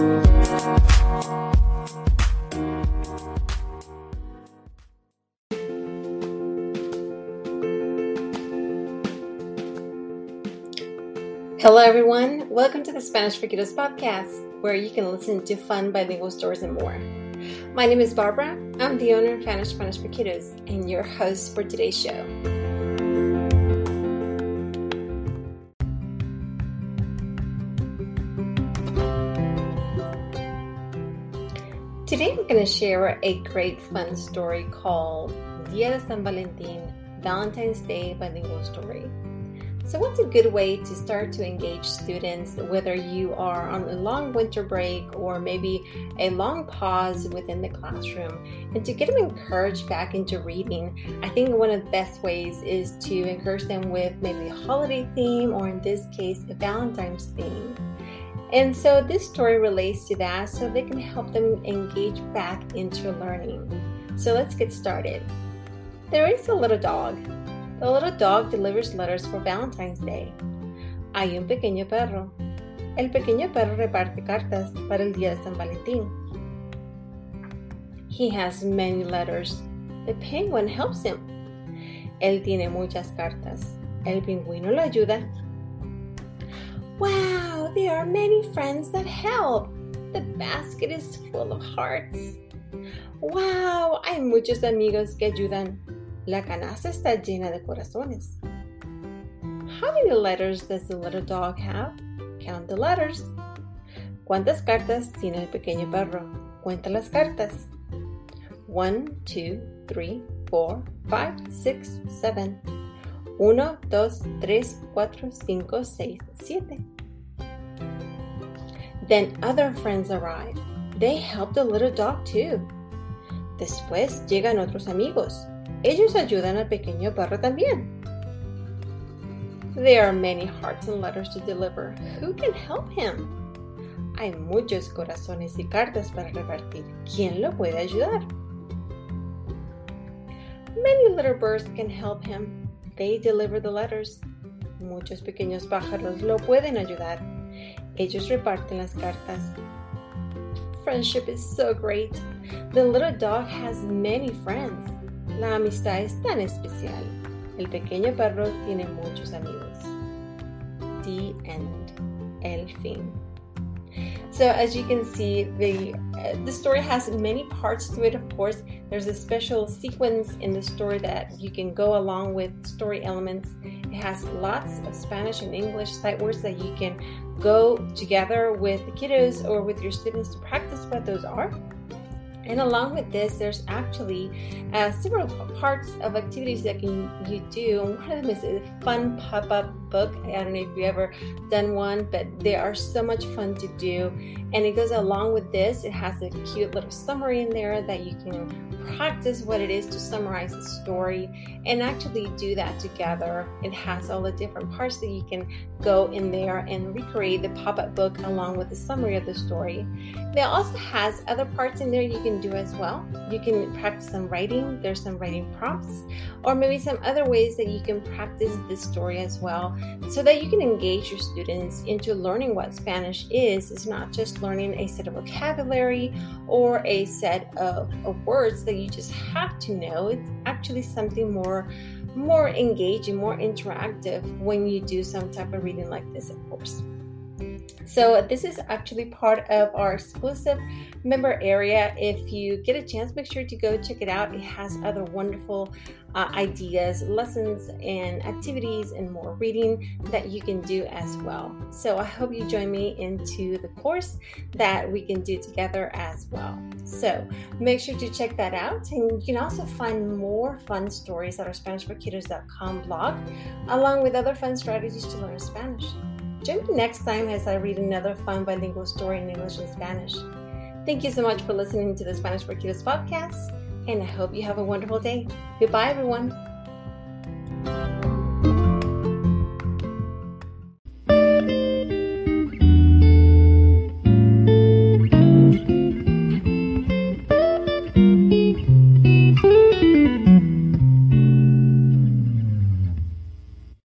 Hello, everyone. Welcome to the Spanish for Kiddos podcast, where you can listen to fun bilingual stories and more. My name is Barbara. I'm the owner of Spanish Spanish for Kiddos and your host for today's show. Today, I'm going to share a great fun story called Dia de San Valentin, Valentine's Day bilingual story. So, what's a good way to start to engage students, whether you are on a long winter break or maybe a long pause within the classroom, and to get them encouraged back into reading? I think one of the best ways is to encourage them with maybe a holiday theme, or in this case, a Valentine's theme. And so, this story relates to that so they can help them engage back into learning. So, let's get started. There is a little dog the little dog delivers letters for Valentine's Day. Hay un pequeño perro. El pequeño perro reparte cartas para el día de San Valentín. He has many letters. The penguin helps him. Él tiene muchas cartas. El pingüino lo ayuda. Wow, there are many friends that help. The basket is full of hearts. Wow, hay muchos amigos que ayudan. La canasta está llena de corazones. How many letters does the little dog have? Count the letters. ¿Cuántas cartas tiene el pequeño perro? Cuenta las cartas. One, two, three, four, five, six, seven. Uno, dos, tres, cuatro, cinco, seis, siete. Then other friends arrive. They help the little dog too. Después llegan otros amigos. Ellos ayudan al pequeño perro también. There are many hearts and letters to deliver. Who can help him? Hay muchos corazones y cartas para repartir. ¿Quién lo puede ayudar? Many little birds can help him. They deliver the letters. Muchos pequeños pájaros lo pueden ayudar. Ellos reparten las cartas. Friendship is so great. The little dog has many friends. La amistad es tan especial. El pequeño perro tiene muchos amigos. The end. El fin. So as you can see, the uh, the story has many parts to it. Of course, there's a special sequence in the story that you can go along with story elements. It has lots of Spanish and English sight words that you can go together with the kiddos or with your students to practice what those are. And along with this, there's actually uh, several parts of activities that can, you do. one of them is a fun pop-up book. I don't know if you ever done one, but they are so much fun to do. And it goes along with this. It has a cute little summary in there that you can practice what it is to summarize the story and actually do that together. It has all the different parts that you can go in there and recreate the pop-up book along with the summary of the story. It also has other parts in there you can do as well. You can practice some writing. There's some writing prompts or maybe some other ways that you can practice this story as well so that you can engage your students into learning what Spanish is. It's not just learning a set of vocabulary or a set of, of words that you just have to know. It's actually something more more engaging, more interactive when you do some type of reading like this, of course. So this is actually part of our exclusive member area. If you get a chance, make sure to go check it out. It has other wonderful uh, ideas, lessons, and activities, and more reading that you can do as well. So I hope you join me into the course that we can do together as well. So make sure to check that out, and you can also find more fun stories at our SpanishForKiddos.com blog, along with other fun strategies to learn Spanish. Join me next time as I read another fun bilingual story in English and Spanish. Thank you so much for listening to the Spanish for Kiddos podcast, and I hope you have a wonderful day. Goodbye, everyone.